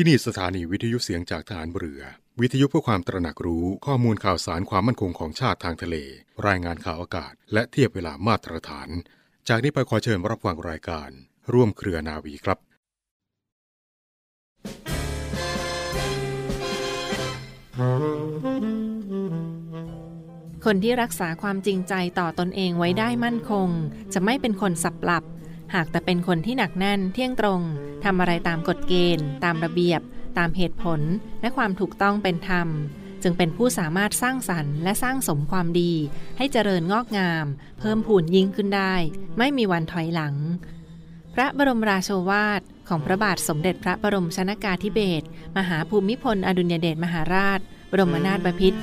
ที่นี่สถานีวิทยุเสียงจากฐานเรือ วิทยุเพื่อความตระหนักรู้ข้อมูลข่าวสารความมั่นคงของชาติทางทะเล รายงานข่าวอากาศ และเทียบเวลามาตรฐาน จากนี้ไปขอเชิญรับฟังรายการ ร่วมเครือนาวีครับคนที่รักษาความจริงใจต่อตอนเองไว้ได้มั่นคง จะไม่เป็นคนสับหลับ หากแต่เป็นคนที่หนักแน่นเที่ยงตรงทำอะไรตามกฎเกณฑ์ ตามระเบียบ ตามเหตุผล และความถูกต้องเป็นธรรม จึงเป็นผู้สามารถสร้างสรรค์และสร้างสมความดี ให้เจริญงอกงาม เพิ่มพูนยิ่งขึ้นได้ ไม่มีวันถอยหลัง พระบรมราโชวาทของพระบาทสมเด็จพระบรมชนากาธิเบศรมหาภูมิพลอดุลยเดชมหาราช บรมนาถบพิตร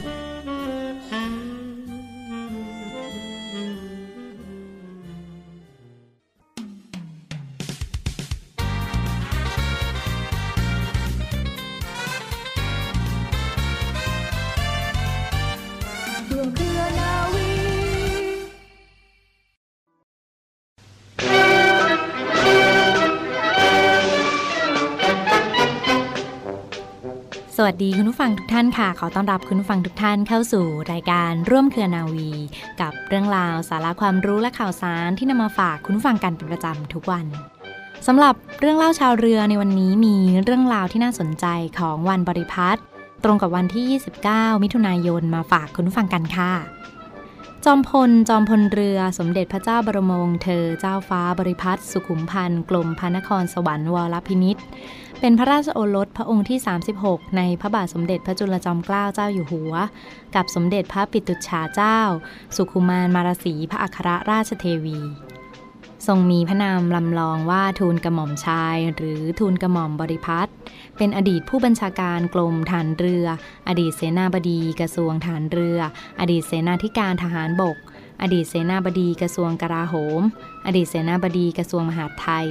วัสดีคุณผู้ฟังทุกท่านค่ะ ขอต้อนรับคุณผู้ฟังทุกท่านเข้าสู่รายการร่วมเครือนาวี กับเรื่องราวสาระความรู้และข่าวสารที่นำมาฝากคุณผู้ฟังกันเป็นประจำทุกวันสำหรับเรื่องเล่าชาวเรือในวันนี้มีเรื่องราวที่น่าสนใจของวันบริพัตรตรงกับวันที่ 29 มิถุนายนมาฝากคุณผู้ฟังกันค่ะ จอมพล จอมพลเรือ สมเด็จพระเจ้าบรมวงศ์เธอ เจ้าฟ้าบริพัตรสุขุมพันธ์ กลมพระนครสวรรค์วรพินิษฐ์เป็นพระราชโอรสพระองค์ที่ 36 ในพระบาทสมเด็จพระจุลจอมเกล้าเจ้าอยู่หัว กับสมเด็จพระปิตุฉาเจ้า สุขุมานมารสีพระอัครราชเทวี ทรงมีพระนามลำลองว่าทูลกระหม่อมชาย หรือทูลกระหม่อมบริพัตรเป็นอดีตผู้บัญชาการกรมฐานเรือ อดีตเสนาบดีกระทรวงฐานเรือ อดีตเสนาธิการทหารบก อดีตเสนาบดีกระทรวงกลาโหม อดีตเสนาบดีกระทรวงมหาดไทย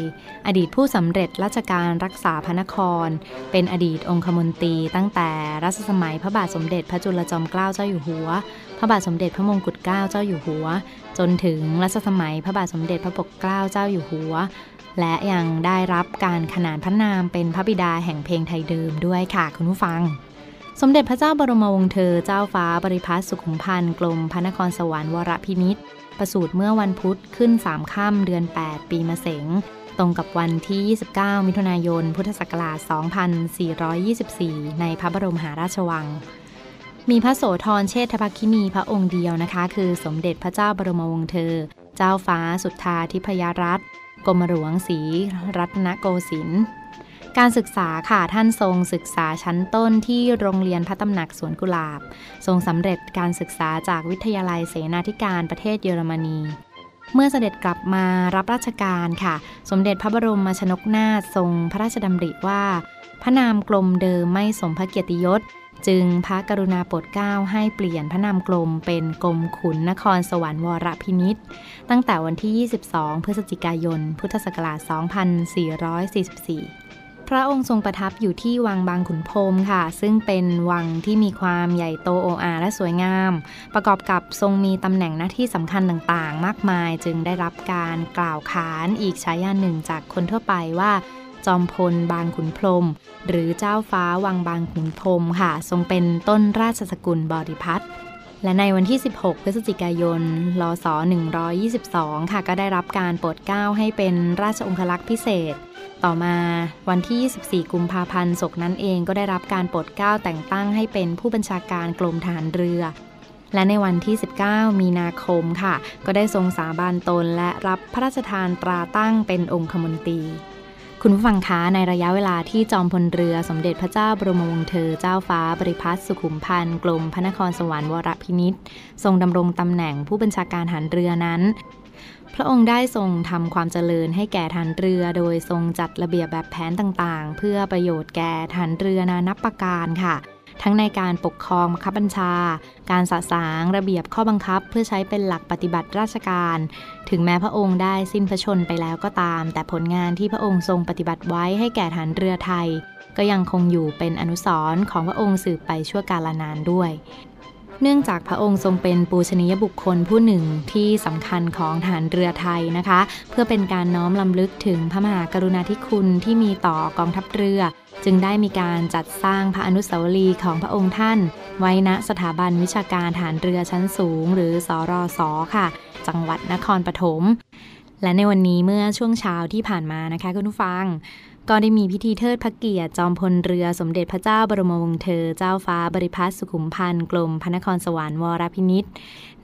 อดีตผู้สำเร็จราชการรักษาพระนคร เป็นอดีตองคมนตรีตั้งแต่รัชสมัยพระบาทสมเด็จพระจุลจอมเกล้าเจ้าอยู่หัว พระบาทสมเด็จพระมงกุฎเกล้าเจ้าอยู่หัว จนถึงรัชสมัยพระบาทสมเด็จพระปกเกล้าเจ้าอยู่หัว และยังได้รับการขนานพระนามเป็นพระบิดาแห่งเพลงไทยเดิมด้วยค่ะคุณผู้ฟัง สมเด็จพระเจ้าบรมวงศ์เธอ เจ้าฟ้าบริพัตรสุขุมพันธ์กรมพระนครสวรรค์วรพินิษฐ์ประสูติเมื่อวันพุธขึ้น3ค่ำเดือน 8 ปีมะเสง ตรงกับวันที่ 29 มิถุนายน พุทธศักราช 2424 ในพระบรมหาราชวัง มีพระโสธรเชษฐภคินีพระองค์เดียวนะคะ คือสมเด็จพระเจ้าบรมวงศ์เธอ เจ้าฟ้าสุทธาธิพยรัตน์กรมหลวงศรีรัตนโกสินทร์ การศึกษาค่ะท่านทรงศึกษาชั้นต้นที่โรงเรียนพระตำหนักสวนกุหลาบ ทรงสำเร็จการศึกษาจากวิทยาลัยเสนาธิการประเทศเยอรมนี เมื่อเสด็จกลับมารับราชการค่ะ สมเด็จพระบรมชนกนาถทรงพระราชดำริว่า พระนามกลมเดิมไม่สมพระเกียรติยศ จึงพระกรุณาโปรดเกล้าให้เปลี่ยนพระนามกลมเป็นกรมขุนนครสวรรค์วรพินิษตั้งแต่วันที่ 22 พฤศจิกายน พุทธศักราช 2444 พระองค์ทรงประทับอยู่ที่วังบางขุนพรมค่ะ ซึ่งเป็นวังที่มีความใหญ่โตโออาและสวยงาม ประกอบกับทรงมีตำแหน่งหน้าที่สำคัญต่างๆ มากมายจึงได้รับการกล่าวขานอีกฉายาหนึ่งจากคนทั่วไปว่า จอมพลบางขุนพรมหรือเจ้าฟ้าวังบางขุนพรมค่ะ ทรงเป็นต้นราชสกุลบริพัตร และในวันที่ 16 พฤศจิกายนลศ122 ค่ะ ก็ได้รับการโปรดเกล้าให้เป็นราชองครักษ์พิเศษ ต่อมาวันที่ 24 กุมภาพันธ์ศกนั้นเองก็ได้รับการโปรดเกล้าแต่งตั้งให้เป็นผู้บัญชาการกรมฐานเรือและในวันที่ 19 มีนาคมค่ะ ก็ได้ทรงสาบานตนและรับพระราชทานตราตั้งเป็นองคมนตรี คุณผู้ฟังคะในระยะเวลาที่จอมพลเรือสมเด็จพระเจ้าบรมวงศ์เธอเจ้าฟ้าบริพัตรสุขุมพันธ์กรมพระนครสวรรค์วรพินิษฐ์ทรงดำรงตำแหน่งผู้บัญชาการฐานเรือนั้น พระองค์ได้ทรงทำความเจริญให้แก่ฐานเรือ โดยทรงจัดระเบียบแบบแผนต่างๆ เพื่อประโยชน์แก่ฐานเรือนานับประการค่ะ ทั้งในการปกครองบังคับบัญชา การสะสางระเบียบข้อบังคับ เพื่อใช้เป็นหลักปฏิบัติราชการ ถึงแม้พระองค์ได้สิ้นพระชนไปแล้วก็ตาม แต่ผลงานที่พระองค์ทรงปฏิบัติไว้ให้แก่ฐานเรือไทย ก็ยังคงอยู่เป็นอนุสรณ์ของพระองค์สืบไปชั่วกาลนานด้วย เนื่องจากพระองค์ทรงเป็นปูชนียบุคคลผู้หนึ่งที่สำคัญของฐานเรือไทยนะคะ เพื่อเป็นการน้อมลำลึกถึงพระมหากรุณาธิคุณที่มีต่อกองทัพเรือ จึงได้มีการจัดสร้างพระอนุสาวรีย์ของพระองค์ท่าน ไว้ณสถาบันวิชาการฐานเรือชั้นสูง หรือสอรอสอค่ะ จังหวัดนครปฐมและในวันนี้เมื่อช่วงเช้าที่ผ่านมานะคะคุณผู้ฟัง ก็ได้มีพิธีเทิดพระเกียรติจอมพลเรือสมเด็จพระเจ้าบรมวงศ์เธอ เจ้าฟ้าบริพัตรสุขุมพันธ์กรมพระนครสวรรค์วรพินิษ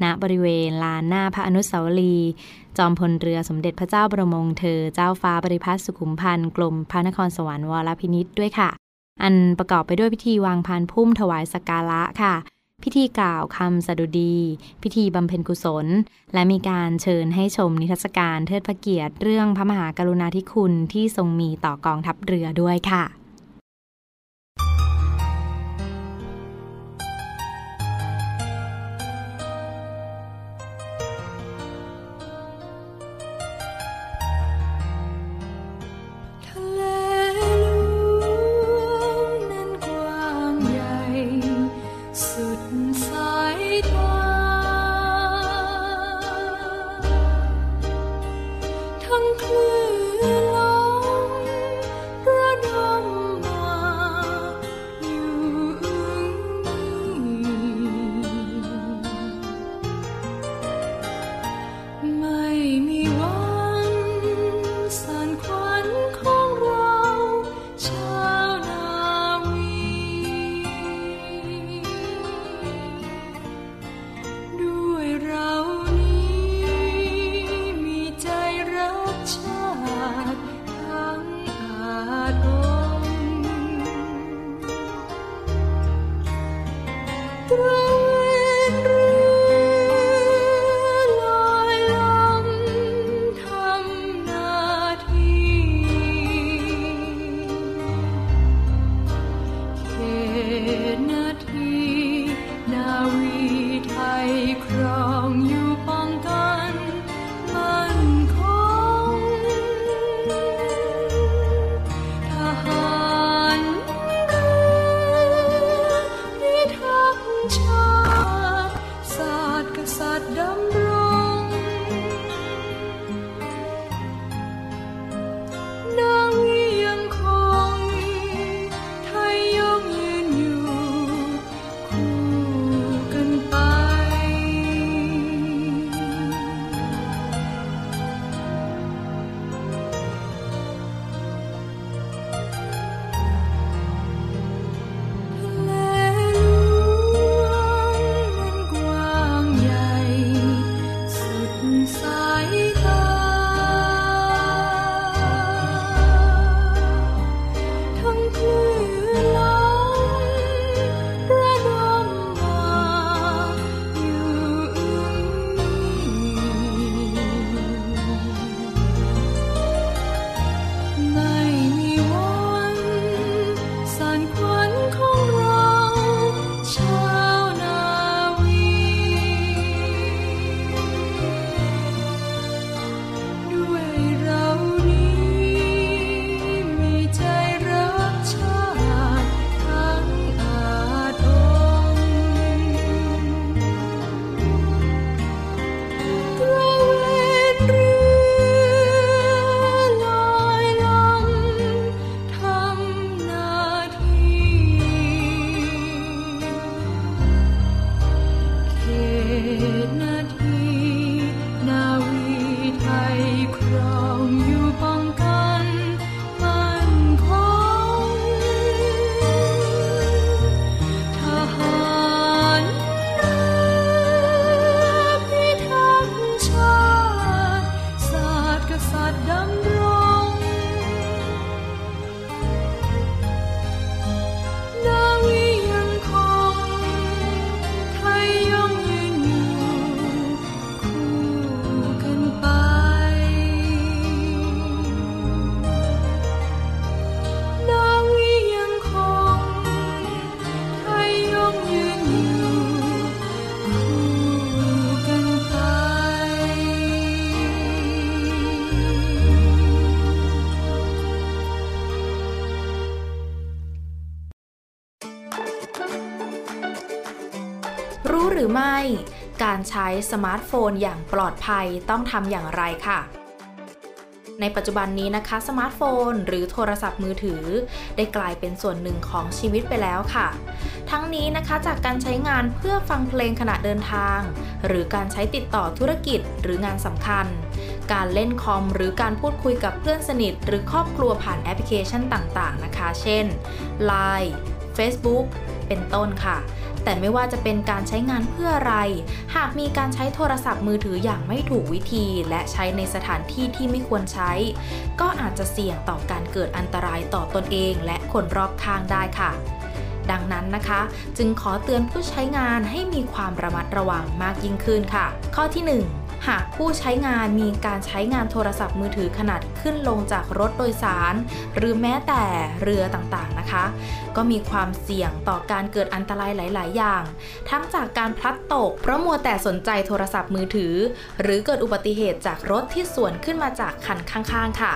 ณบริเวณลานหน้าพระอนุสาวรีย์จอมพลเรือสมเด็จพระเจ้าบรมวงศ์เธอ เจ้าฟ้าบริพัตรสุขุมพันธ์กรมพระนครสวรรค์วรพินิษด้วยค่ะ อันประกอบไปด้วยพิธีวางพานพุ่มถวายสักการะค่ะ พิธีกล่าวคำสดุดี พิธีบำเพ็ญกุศล และมีการเชิญให้ชมนิทรรศการเทิดพระเกียรติ เรื่องพระมหากรุณาธิคุณที่ทรงมีต่อกองทัพเรือด้วยค่ะ should know. การใช้สมาร์ทโฟนอย่างปลอดภัยต้องทำอย่างไรคะ ในปัจจุบันนี้นะคะสมาร์ทโฟน หรือโทรศัพท์มือถือ ได้กลายเป็นส่วนหนึ่งของชีวิตไปแล้วค่ะ ทั้งนี้นะคะจากการใช้งานเพื่อฟังเพลงขณะเดินทาง หรือการใช้ติดต่อธุรกิจหรืองานสำคัญ การเล่นคอมหรือการพูดคุยกับเพื่อนสนิท หรือครอบครัวผ่านแอปพลิเคชันต่างๆนะคะ เช่น Line Facebook เป็นต้นค่ะ แต่ไม่ว่าจะเป็นการใช้งานเพื่ออะไร หากมีการใช้โทรศัพท์มือถืออย่างไม่ถูกวิธี และใช้ในสถานที่ที่ไม่ควรใช้ ก็อาจจะเสี่ยงต่อการเกิดอันตรายต่อตนเองและคนรอบข้างได้ค่ะดังนั้นนะคะ จึงขอเตือนผู้ใช้งานให้มีความระมัดระวังมากยิ่งขึ้นค่ะ ข้อที่ 1 หากผู้ใช้งานมีการใช้งานโทรศัพท์มือถือขนาดขึ้นลงจากรถโดยสาร หรือแม้แต่เรือต่างๆนะคะ ก็มีความเสี่ยงต่อการเกิดอันตรายหลาย ๆ อย่าง ทั้งจากการพลัดตก เพราะมัวแต่สนใจโทรศัพท์มือถือ หรือเกิดอุบัติเหตุจากรถที่สวนขึ้นมาจากคันข้าง ๆ ค่ะ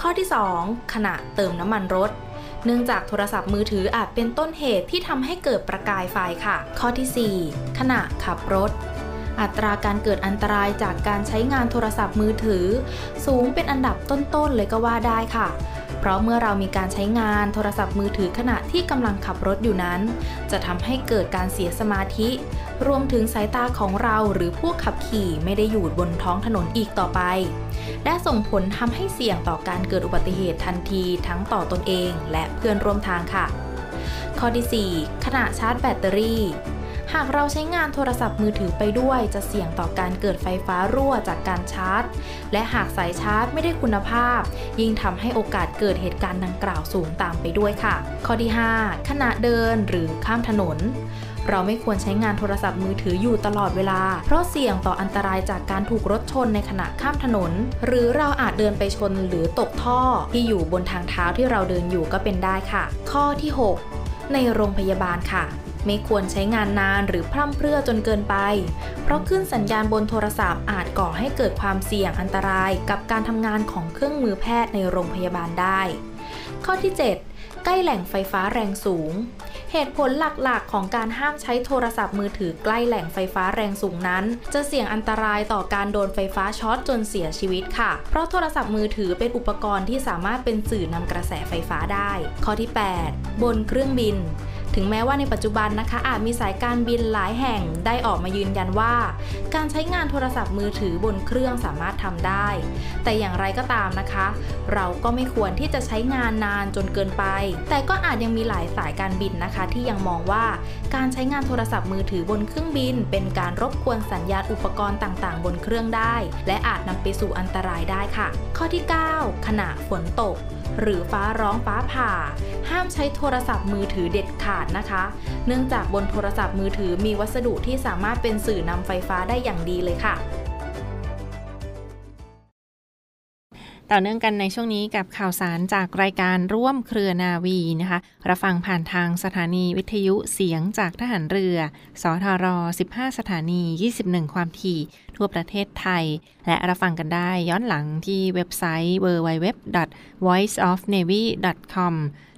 ข้อที่ 2 ขณะเติมน้ำมันรถเนื่องจากโทรศัพท์มือถืออาจเป็นต้นเหตุที่ทำให้เกิดประกายไฟค่ะ ข้อที่ 4 ขณะขับรถ อัตราการเกิดอันตรายจากการใช้งานโทรศัพท์มือถือ สูงเป็นอันดับต้นๆเลยก็ว่าได้ค่ะ เพราะเมื่อเรามีการใช้งานโทรศัพท์มือถือขณะที่กำลังขับรถอยู่นั้น จะทำให้เกิดการเสียสมาธิ รวมถึงสายตาของเราหรือผู้ขับขี่ไม่ได้อยู่บนท้องถนนอีกต่อไป และส่งผลทำให้เสี่ยงต่อการเกิดอุบัติเหตุทันทีทั้งต่อตนเอง และเพื่อนร่วมทางค่ะข้อที่ 4 ขณะชาร์จแบตเตอรี่ หากเราใช้งานโทรศัพท์มือถือไปด้วยจะเสี่ยงต่อการเกิดไฟฟ้ารั่วจากการชาร์จ และหากสายชาร์จไม่ได้คุณภาพ ยิ่งทำให้โอกาสเกิดเหตุการณ์ดังกล่าวสูงตามไปด้วยค่ะ ข้อที่ 5 ขณะเดินหรือข้ามถนนเราไม่ควรใช้งานโทรศัพท์มือถืออยู่ตลอดเวลา เพราะเสี่ยงต่ออันตรายจากการถูกรถชนในขณะข้ามถนน หรือเราอาจเดินไปชนหรือตกท่อ ที่อยู่บนทางเท้าที่เราเดินอยู่ก็เป็นได้ค่ะ ข้อที่ 6 ในโรงพยาบาลค่ะ ไม่ควรใช้งานนานหรือพร่ำเพรื่อจนเกินไป เพราะขึ้นสัญญาณบนโทรศัพท์อาจก่อให้เกิดความเสี่ยงอันตรายกับการทำงานของเครื่องมือแพทย์ในโรงพยาบาลได้ ข้อที่ 7 ใกล้แหล่งไฟฟ้าแรงสูง เหตุผลหลักๆ ของการห้ามใช้โทรศัพท์มือถือใกล้แหล่งไฟฟ้าแรงสูงนั้น จะเสี่ยงอันตรายต่อการโดนไฟฟ้าช็อตจนเสียชีวิตค่ะ เพราะโทรศัพท์มือถือเป็นอุปกรณ์ที่สามารถเป็นสื่อนำกระแสไฟฟ้าได้ ข้อที่ 8 บนเครื่องบิน ถึงแม้ว่าในปัจจุบันนะคะ อาจมีสายการบินหลายแห่งได้ออกมายืนยันว่า การใช้งานโทรศัพท์มือถือบนเครื่องสามารถทำได้ แต่อย่างไรก็ตามนะคะ เราก็ไม่ควรที่จะใช้งานนานจนเกินไป แต่ก็อาจยังมีหลายสายการบินนะคะ ที่ยังมองว่าการใช้งานโทรศัพท์มือถือบนเครื่องบิน เป็นการรบกวนสัญญาณอุปกรณ์ต่าง ๆ บนเครื่องได้ และอาจนำไปสู่อันตรายได้ค่ะ ข้อที่ 9 ขณะฝนตก หรือฟ้าร้องฟ้าผ่า ห้ามใช้โทรศัพท์มือถือเด็ดขาดนะคะ เนื่องจากบนโทรศัพท์มือถือมีวัสดุที่สามารถเป็นสื่อนำไฟฟ้าได้อย่างดีเลยค่ะ ต่อเนื่องกันในช่วงนี้กับข่าวสารจากรายการร่วมเครือนาวีนะคะรับฟังผ่านทางสถานีวิทยุเสียงจากทหารเรือ สทร 15 สถานี 21 ความถี่ ทั่วประเทศไทย และรับฟังกันได้ย้อนหลังที่เว็บไซต์ www.voiceofnavy.com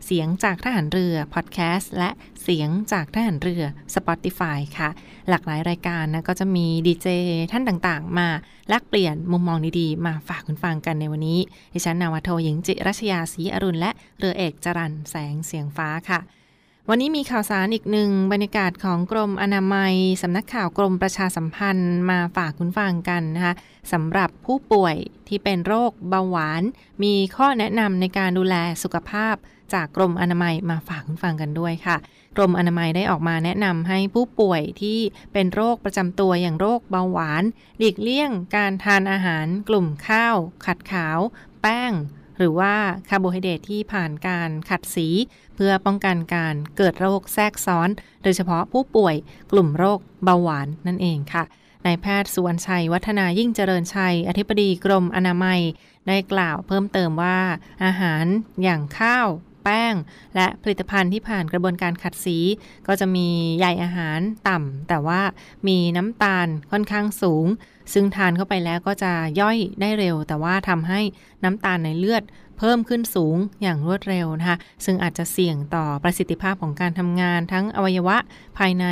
เสียงจากทหารเรือพอดแคสต์และเสียงจากทหารเรือ Spotify ค่ะ หลากหลายรายการนะก็จะมีดีเจท่านต่างๆ มาแลกเปลี่ยนมุมมองดีๆ มาฝากคุณฟังกันในวันนี้ ดิฉันนาวาโทหญิงจิรัชยาศรีอรุณและเรือเอกจรันแสงเสียงฟ้าค่ะวันนี้มีข่าวสารอีกหนึ่งบรรยากาศของกรมอนามัยสำนักข่าวกรมประชาสัมพันธ์มาฝากคุณฟังกันนะคะสำหรับผู้ป่วยที่เป็นโรคเบาหวาน มีข้อแนะนำในการดูแลสุขภาพ จากกรมอนามัยมาฝากคุณฟังกันด้วยค่ะ กรมอนามัยได้ออกมาแนะนำให้ผู้ป่วยที่เป็นโรคประจำตัวอย่างโรคเบาหวาน หลีกเลี่ยงการทานอาหาร กลุ่มข้าว ขัดขาว แป้ง หรือว่าคาร์โบไฮเดรตที่ผ่านการขัดสี เพื่อป้องกันการเกิดโรคแทรกซ้อน โดยเฉพาะผู้ป่วยกลุ่มโรคเบาหวานนั่นเองค่ะนายแพทย์สุวรรณชัย วัฒนายิ่งเจริญชัย อธิบดีกรมอนามัย ได้กล่าวเพิ่มเติมว่า อาหารอย่างข้าว แป้ง และผลิตภัณฑ์ที่ผ่านกระบวนการขัดสี ก็จะมีใยอาหารต่ำ แต่ว่ามีน้ำตาลค่อนข้างสูง ซึ่งทานเข้าไปแล้วก็จะย่อยได้เร็ว แต่ว่าทำให้น้ำตาลในเลือดพิ่มขึ้นสูงอย่างรวดเร็วนะคะ ซึ่งอาจจะเสี่ยงต่อประสิทธิภาพของการทำงานทั้งอวัยวะภายใน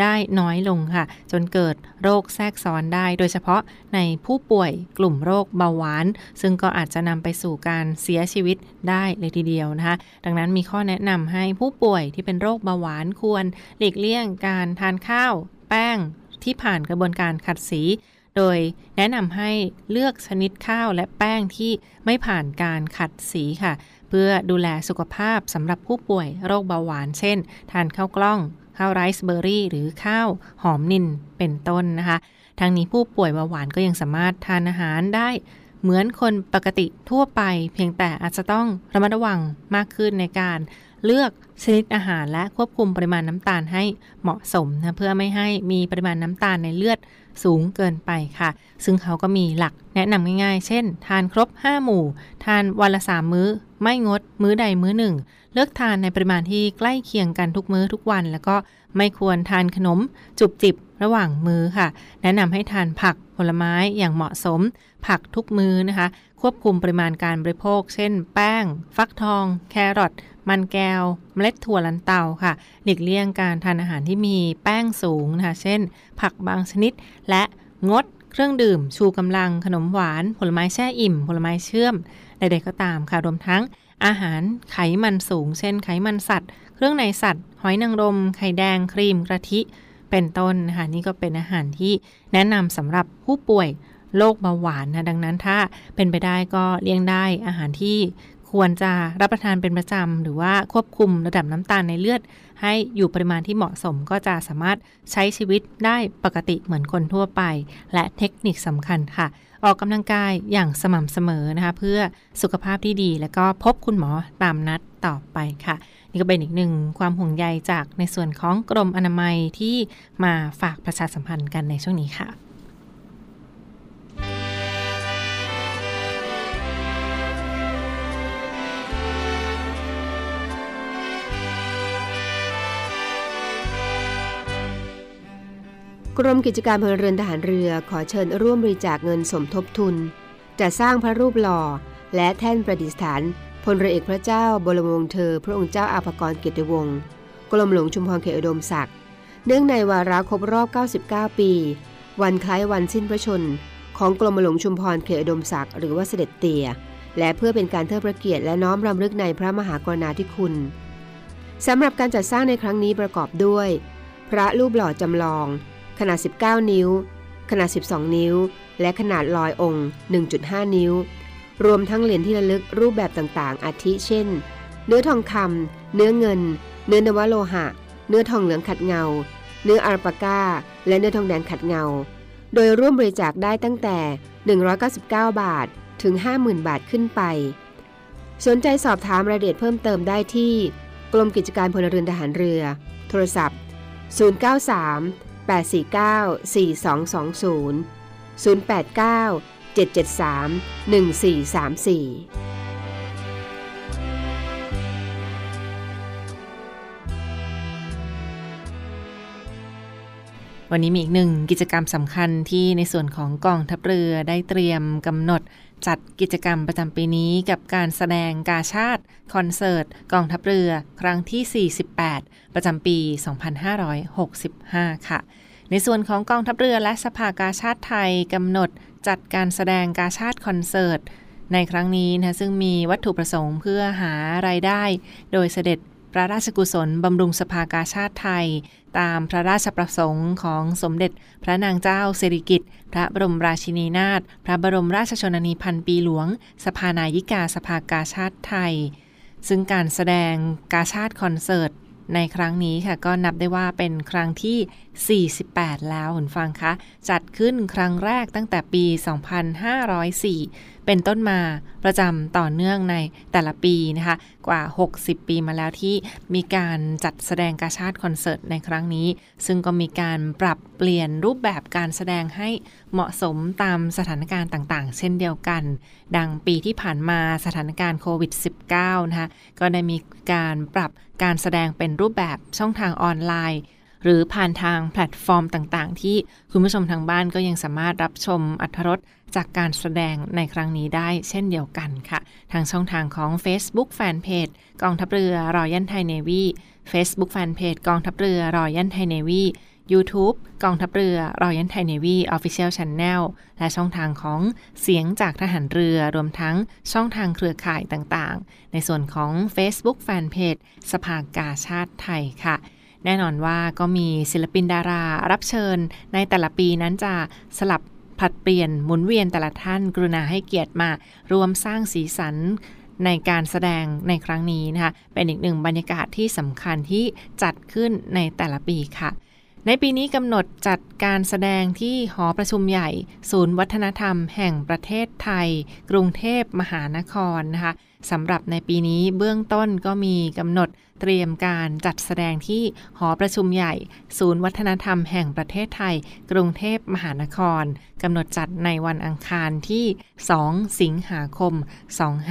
ได้น้อยลงค่ะ จนเกิดโรคแทรกซ้อนได้ โดยเฉพาะในผู้ป่วยกลุ่มโรคเบาหวาน ซึ่งก็อาจจะนำไปสู่การเสียชีวิตได้เลยทีเดียวนะคะ ดังนั้นมีข้อแนะนำให้ผู้ป่วยที่เป็นโรคเบาหวานควรหลีกเลี่ยงการทานข้าว แป้งที่ผ่านกระบวนการขัดสีโดยแนะนำให้เลือกชนิดข้าวและแป้งที่ไม่ผ่านการขัดสีค่ะ เพื่อดูแลสุขภาพสำหรับผู้ป่วยโรคเบาหวานเช่น ทานข้าวกล้อง ข้าวไรซ์เบอร์รี่ หรือข้าวหอมนินเป็นต้นนะคะ ทั้งนี้ผู้ป่วยเบาหวานก็ยังสามารถทานอาหารได้เหมือนคนปกติทั่วไป เพียงแต่อาจจะต้องระมัดระวังมากขึ้นในการเลือกชนิดอาหารและควบคุมปริมาณน้ำตาลให้เหมาะสมนะเพื่อไม่ให้มีปริมาณน้ำตาลในเลือด สูงเกินไปค่ะ ซึ่งเขาก็มีหลักแนะนำง่ายๆ เช่น ทานครบ 5 หมู่ ทานวันละ 3 มื้อ ไม่งด มื้อใดมื้อหนึ่ง เลือกทานในปริมาณที่ใกล้เคียงกันทุกมื้อทุกวัน แล้วก็ไม่ควรทานขนม จุบจิบระหว่างมื้อค่ะ แนะนำให้ทานผักผลไม้อย่างเหมาะสม ผักทุกมื้อนะคะ ควบคุมปริมาณการบริโภค เช่น แป้ง ฟักทอง แครอทมันแก้ว เมล็ดถั่วลันเตาค่ะ หลีกเลี่ยงการทานอาหารที่มีแป้งสูงนะคะ เช่น ผักบางชนิด และงดเครื่องดื่ม ชูกำลัง ขนมหวาน ผลไม้แช่อิ่ม ผลไม้เชื่อม ใดๆก็ตามค่ะ รวมทั้งอาหารไขมันสูง เช่น ไขมันสัตว์ เครื่องในสัตว์ หอยนางรม ไข่แดง ครีม กระทิ เป็นต้นนะคะ นี่ก็เป็นอาหารที่แนะนำสำหรับผู้ป่วย โรคเบาหวานนะดังนั้นถ้าเป็นไปได้ก็เลี่ยงได้อาหารที่ควรจะรับประทานเป็นประจำ หรือว่าควบคุมระดับน้ำตาลในเลือด ให้อยู่ปริมาณที่เหมาะสมก็จะสามารถใช้ชีวิตได้ปกติเหมือนคนทั่วไป และเทคนิคสำคัญค่ะ ออกกำลังกายอย่างสม่ำเสมอนะคะ เพื่อสุขภาพที่ดี แล้วก็พบคุณหมอตามนัดต่อไปค่ะ นี่ก็เป็นอีกหนึ่งความห่วงใยจากในส่วนของกรมอนามัยที่มาฝากประชาสัมพันธ์กันในช่วงนี้ค่ะ กรมกิจการพลเรือนทหารเรือขอเชิญร่วมบริจาคเงินสมทบทุนจะสร้างพระรูปหล่อ และแท่นประดิษฐานพลเรือเอกพระเจ้าบรมวงศ์เธอ พระองค์เจ้าอาภากรเกียรติวงศ์กรมหลวงชุมพรเขตอุดมศักดิ์เนื่องในวาระครบรอบ 99 ปี วันคล้ายวันสิ้นพระชน ของกรมหลวงชุมพรเขตอุดมศักดิ์หรือว่าเสด็จเตี่ยและเพื่อเป็นการเทิดพระเกียรติและน้อมรำลึกในพระมหากรุณาธิคุณสำหรับการจัดสร้างในครั้งนี้ประกอบด้วย พระรูปหล่อจำลอง ขนาด 19 นิ้ว ขนาด 12 นิ้ว และขนาดลอยองค์ 1.5 นิ้ว รวมทั้งเหรียญที่ระลึกรูปแบบต่างๆ อาทิเช่น เนื้อทองคำเนื้อเงิน เนื้อนวโลหะ เนื้อทองเหลืองขัดเงา เนื้ออาร์ปาก้า และเนื้อทองแดงขัดเงา โดยร่วมบริจาคได้ตั้งแต่ 199 บาท ถึง 50,000 บาทขึ้นไป สนใจสอบถามรายละเอียดเพิ่มเติมได้ที่ กรมกิจการพลเรือนทหารเรือ โทรศัพท์ 093 849 4220 089 773 1434วันนี้มีอีกหนึ่งกิจกรรมสำคัญที่ในส่วนของกองทัพเรือได้เตรียมกำหนด จัดกิจกรรมประจำปีนี้กับการแสดงกาชาติ คอนเสิร์ต กองทัพเรือ ครั้งที่ 48 ประจำปี 2565 ค่ะ ในส่วนของกองทัพเรือและสภากาชาติไทยกำหนดจัดการแสดงกาชาติคอนเสิร์ตในครั้งนี้นะซึ่งมีวัตถุประสงค์เพื่อหารายได้ โดยเสด็จ พระราชกุศลบำรุงสภากาชาติไทย ตามพระราชประสงค์ของสมเด็จพระนางเจ้าสิริกิติ์พระบรมราชินีนาถพระบรมราชชนนีพันปีหลวง สภานายิกาสภากาชาติไทย ซึ่งการแสดงกาชาติคอนเสิร์ตในครั้งนี้ค่ะก็นับได้ว่าเป็นครั้งที่ 48 แล้วคุณฟังคะ จัดขึ้นครั้งแรกตั้งแต่ปี 2504เป็นต้นมาประจำต่อเนื่องในแต่ละปีนะคะกว่า 60 ปีมาแล้วที่มีการจัดแสดงกาชาติคอนเสิร์ตในครั้งนี้ ซึ่งก็มีการปรับเปลี่ยนรูปแบบการแสดงให้เหมาะสมตามสถานการณ์ต่างๆ เช่นเดียวกัน ดังปีที่ผ่านมาสถานการณ์โควิด -19 นะคะก็ได้มีการปรับการแสดงเป็นรูปแบบช่องทางออนไลน์ หรือผ่านทางแพลตฟอร์มต่างๆ ที่คุณผู้ชมทางบ้านก็ยังสามารถรับชมอัธรสจากการแสดงในครั้งนี้ได้เช่นเดียวกันค่ะ ทางช่องทางของ Facebook Fanpage กองทัพเรือ Royal Thai Navy Facebook Fanpage กองทัพเรือ Royal Thai Navy YouTube กองทัพเรือ Royal Thai Navy Official Channel และช่องทางของเสียงจากทหารเรือรวมทั้งช่องทางเครือข่ายต่างๆ ในส่วนของ Facebook Fanpage สภากาชาดไทยค่ะ แน่นอนว่าก็มีศิลปินดารา รับเชิญในแต่ละปีนั้นจะสลับผัดเปลี่ยนหมุนเวียนแต่ละท่านกรุณาให้เกียรติมารวมสร้างสีสันในการแสดงในครั้งนี้นะคะ เป็นอีกหนึ่งบรรยากาศที่สำคัญที่จัดขึ้นในแต่ละปีค่ะ ในปีนี้กำหนดจัดการแสดงที่หอประชุมใหญ่ ศูนย์วัฒนธรรมแห่งประเทศไทย กรุงเทพมหานครนะคะสำหรับในปีนี้เบื้องต้นก็มีกำหนด เตรียมการจัดแสดงที่หอประชุมใหญ่ ศูนย์วัฒนธรรมแห่งประเทศไทย กรุงเทพมหานครกำหนดจัดในวันอังคารที่ 2 สิงหาคม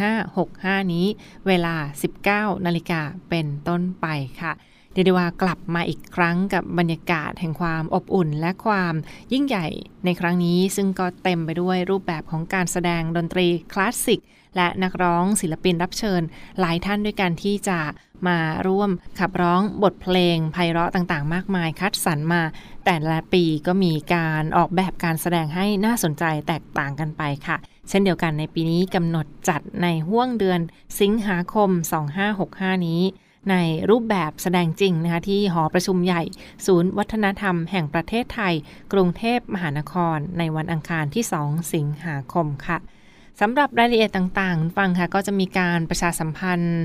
2565 นี้ เวลา 19 นาฬิกาเป็นต้นไปค่ะเดดว่ากลับมาอีกครั้งกับบรรยากาศแห่งความอบอุ่นและความยิ่งใหญ่ในครั้งนี้ซึ่งก็เต็มไปด้วยรูปแบบของการแสดงดนตรีคลาสสิก และนักร้องศิลปินรับเชิญ หลายท่านด้วยกันที่จะมาร่วมขับร้องบทเพลงไพเราะต่างๆ มากมายคัดสรรมา แต่ละปีก็มีการออกแบบการแสดงให้น่าสนใจแตกต่างกันไปค่ะ เช่นเดียวกันในปีนี้กำหนดจัดในห้วงเดือนสิงหาคม 2565 นี้ในรูปแบบแสดงจริงนะคะที่หอประชุมใหญ่ ศูนย์วัฒนธรรมแห่งประเทศไทย กรุงเทพมหานคร ในวันอังคารที่ 2 สิงหาคมค่ะ สำหรับรายละเอียดต่างๆ ฟังค่ะก็จะมีการประชาสัมพันธ์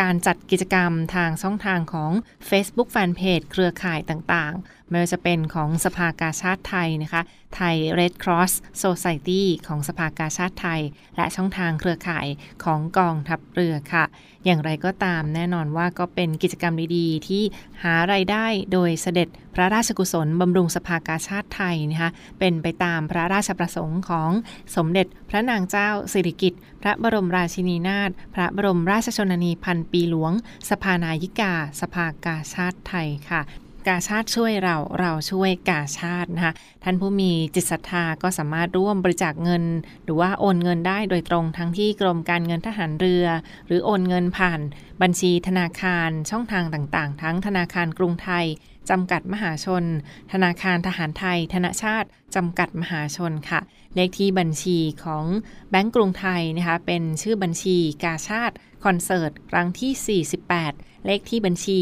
การจัดกิจกรรมทางช่องทางของ Facebook Fanpage เครือข่ายต่างๆ ไม่ว่าจะเป็นของสภากาชาติไทยนะคะไทย Red Cross Society ของสภากาชาติไทย และช่องทางเครือข่ายของกองทัพเรือค่ะ อย่างไรก็ตามแน่นอนว่าก็เป็นกิจกรรมดีๆ ที่หาไรายได้โดยเสด็จพระราชกุศลบำรุงสภากาชาติไทยนะคะเป็นไปตามพระราชประสงค์ของสมเด็จพระนางเจ้าสิริกิติ์พระบรมราชินีนาถพระบรมราชชนนีพันปีหลวง สภานายิกา สภากาชาติไทยค่ะ กาชาติช่วยเราเราช่วยกาชาตินะคะท่านผู้มีจิตศรัทธาก็สามารถร่วมบริจาคเงิน หรือว่าโอนเงินได้โดยตรงทั้งที่กรมการเงินทหารเรือ หรือโอนเงินผ่าน บัญชีธนาคารช่องทางต่างๆ ทั้งธนาคารกรุงไทยจำกัดมหาชน ธนาคารทหารไทย ธนชาติ จำกัดมหาชนค่ะ เลขที่บัญชีของแบงก์กรุงไทยนะคะ เป็นชื่อบัญชีกาชาติ คอนเสิร์ต ครั้งที่ 48 เลขที่บัญชี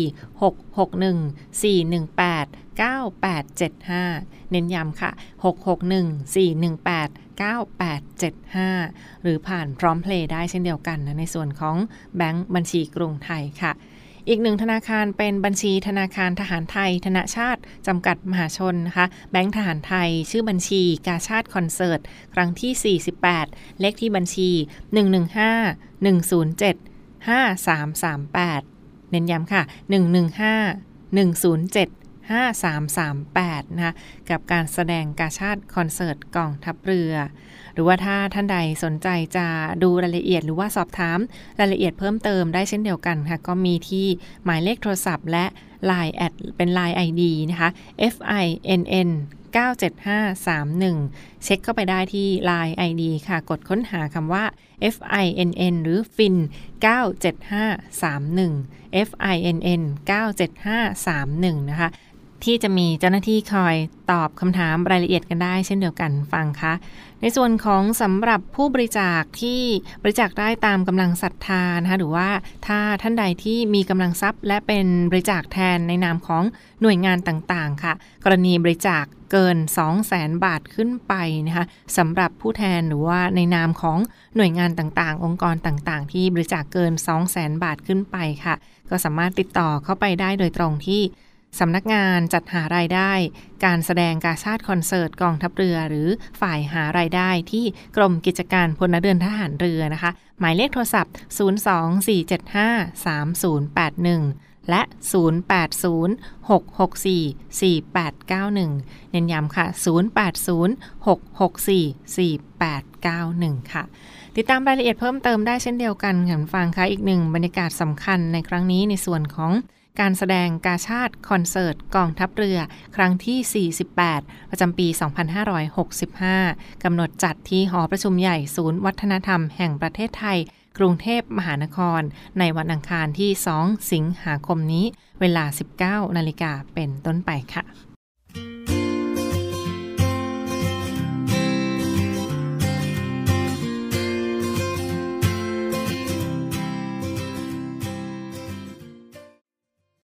661 418 9875 เน้นย้ำค่ะ 661 418 9875 หรือผ่านพร้อมเพลย์ได้เช่นเดียวกันนะในส่วนของแบงก์บัญชีกรุงไทยค่ะอีกหนึ่งธนาคารเป็นบัญชีธนาคารทหารไทย ธนาชาติ จำกัดมหาชนนะคะแบงก์ทหารไทย ชื่อบัญชีกาชาติคอนเสิร์ต ครั้งที่ 48 เลขที่บัญชี 115 107 5338 เน้นย้ำค่ะ 115 107 5338 นะคะ กับการแสดงกาชาติคอนเสิร์ตกองทัพเรือ หรือว่าถ้าท่านใดสนใจจะดูรายละเอียดหรือว่าสอบถามรายละเอียดเพิ่มเติมได้เช่นเดียวกันค่ะ ก็มีที่หมายเลขโทรศัพท์และ Line แอดเป็น Line ID นะคะ FINN 97531 เช็คเข้าไปได้ที่ Line ID ค่ะ กดค้นหาคำว่า FINN หรือ FIN 97531 FINN 97531 นะคะ ที่จะมีเจ้าหน้าที่คอยตอบคำถามรายละเอียดกันได้เช่นเดียวกันฟังคะในส่วนของสำหรับผู้บริจาคที่บริจาคได้ตามกำลังศรัทธานะคะหรือว่าถ้าท่านใดที่มีกำลังทรัพย์ และเป็นบริจาคแทนในนามของหน่วยงานต่างๆ ค่ะ กรณีบริจาค เกิน 2 0 0แสนบาทขึ้นไปนะคะสำหรับผู้แทนหรือว่าในนามของหน่วยงานต่างๆ องค์กรต่างๆ ที่บริจาคเกิน 2 0 0แสนบาทขึ้นไปค่ะ ก็สามารถติดต่อเข้าไปได้โดยตรงที่สำนักงานจัดหารายได้ การแสดงกาชาติคอนเสิร์ตกองทัพเรือ หรือฝ่ายหารายได้ที่กรมกิจการพลเรือนทหารเรือนะคะ หมายเลขโทรศัพท์ 024753081 และ 0806644891 เน้นย้ำค่ะ 0806644891 ค่ะ ติดตามรายละเอียดเพิ่มเติมได้เช่นเดียวกันค่ะฟังค่ะอีกหนึ่งบรรยากาศสำคัญในครั้งนี้ในส่วนของการแสดงกาชาติคอนเสิร์ตกองทัพเรือ ครั้งที่ 48 ประจำปี 2565 กำหนดจัดที่หอประชุมใหญ่ศูนย์วัฒนธรรมแห่งประเทศไทย กรุงเทพมหานคร ในวันอังคารที่ 2 สิงหาคมนี้ เวลา 19 นาฬิกาเป็นต้นไปค่ะ